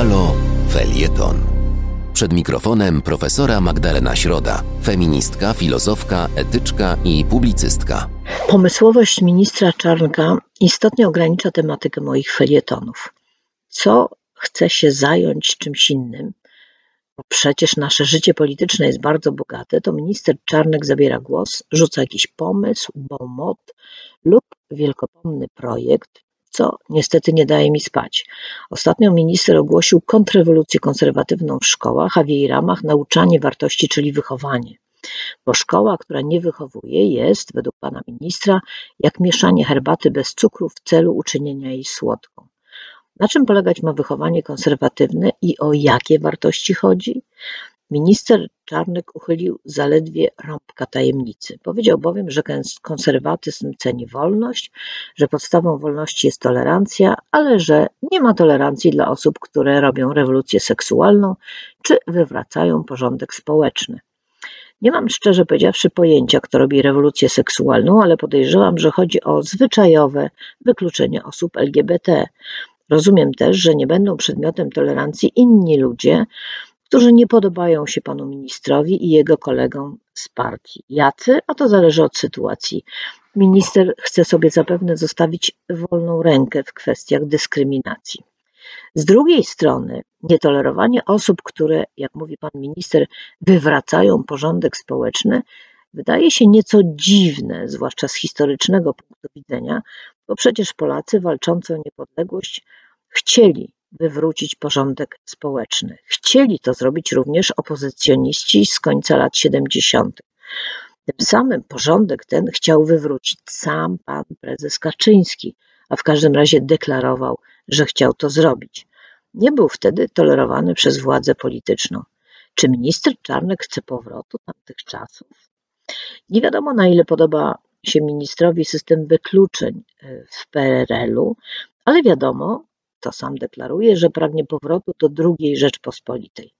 Halo Felieton. Przed mikrofonem profesora Magdalena Środa, feministka, filozofka, etyczka i publicystka. Pomysłowość ministra Czarnka istotnie ogranicza tematykę moich felietonów. Co chce się zająć czymś innym, bo przecież nasze życie polityczne jest bardzo bogate, to minister Czarnek zabiera głos, rzuca jakiś pomysł, bomot lub wielkopomny projekt, co niestety nie daje mi spać. Ostatnio minister ogłosił kontrrewolucję konserwatywną w szkołach, a w jej ramach nauczanie wartości, czyli wychowanie. Bo szkoła, która nie wychowuje, jest, według pana ministra, jak mieszanie herbaty bez cukru w celu uczynienia jej słodką. Na czym polegać ma wychowanie konserwatywne i o jakie wartości chodzi? Minister Czarnek uchylił zaledwie rąbka tajemnicy. Powiedział bowiem, że konserwatyzm ceni wolność, że podstawą wolności jest tolerancja, ale że nie ma tolerancji dla osób, które robią rewolucję seksualną czy wywracają porządek społeczny. Nie mam szczerze powiedziawszy pojęcia, kto robi rewolucję seksualną, ale podejrzewam, że chodzi o zwyczajowe wykluczenie osób LGBT. Rozumiem też, że nie będą przedmiotem tolerancji inni ludzie, którzy nie podobają się panu ministrowi i jego kolegom z partii. Jacy? A to zależy od sytuacji. Minister chce sobie zapewne zostawić wolną rękę w kwestiach dyskryminacji. Z drugiej strony, nietolerowanie osób, które, jak mówi pan minister, wywracają porządek społeczny, wydaje się nieco dziwne, zwłaszcza z historycznego punktu widzenia, bo przecież Polacy walczący o niepodległość chcieli wywrócić porządek społeczny. Chcieli to zrobić również opozycjoniści z końca lat 70. Tym samym porządek ten chciał wywrócić sam pan prezes Kaczyński, a w każdym razie deklarował, że chciał to zrobić. Nie był wtedy tolerowany przez władzę polityczną. Czy minister Czarnek chce powrotu tamtych czasów? Nie wiadomo, na ile podoba się ministrowi system wykluczeń e, w PRL-u, ale wiadomo, to sam deklaruje, że pragnie powrotu do II Rzeczpospolitej.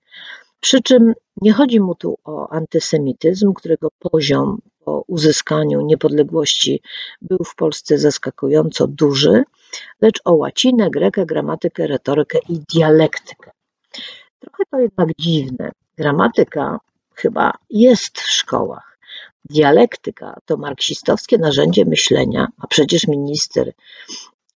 Przy czym nie chodzi mu tu o antysemityzm, którego poziom po uzyskaniu niepodległości był w Polsce zaskakująco duży, lecz o łacinę, grekę, gramatykę, retorykę i dialektykę. Trochę to jednak dziwne. Gramatyka chyba jest w szkołach. Dialektyka to marksistowskie narzędzie myślenia, a przecież minister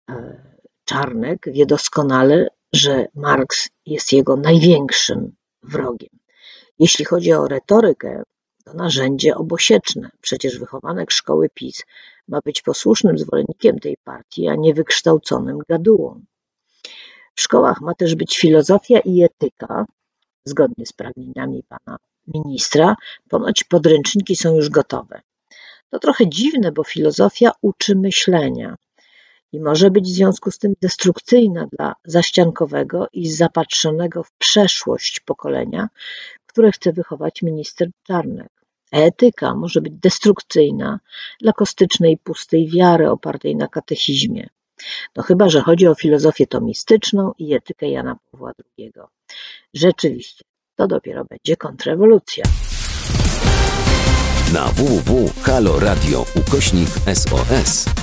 e, Czarnek wie doskonale, że Marks jest jego największym wrogiem. Jeśli chodzi o retorykę, to narzędzie obosieczne. Przecież wychowanek szkoły PiS ma być posłusznym zwolennikiem tej partii, a nie wykształconym gadułą. W szkołach ma też być filozofia i etyka, zgodnie z pragnieniami pana ministra. Ponoć podręczniki są już gotowe. To trochę dziwne, bo filozofia uczy myślenia, i może być w związku z tym destrukcyjna dla zaściankowego i zapatrzonego w przeszłość pokolenia, które chce wychować minister Czarnek. Etyka może być destrukcyjna dla kostycznej, pustej wiary opartej na katechizmie. No chyba, że chodzi o filozofię tomistyczną i etykę Jana Pawła II. Rzeczywiście, to dopiero będzie kontrrewolucja. Na www.haloradio ukośnik SOS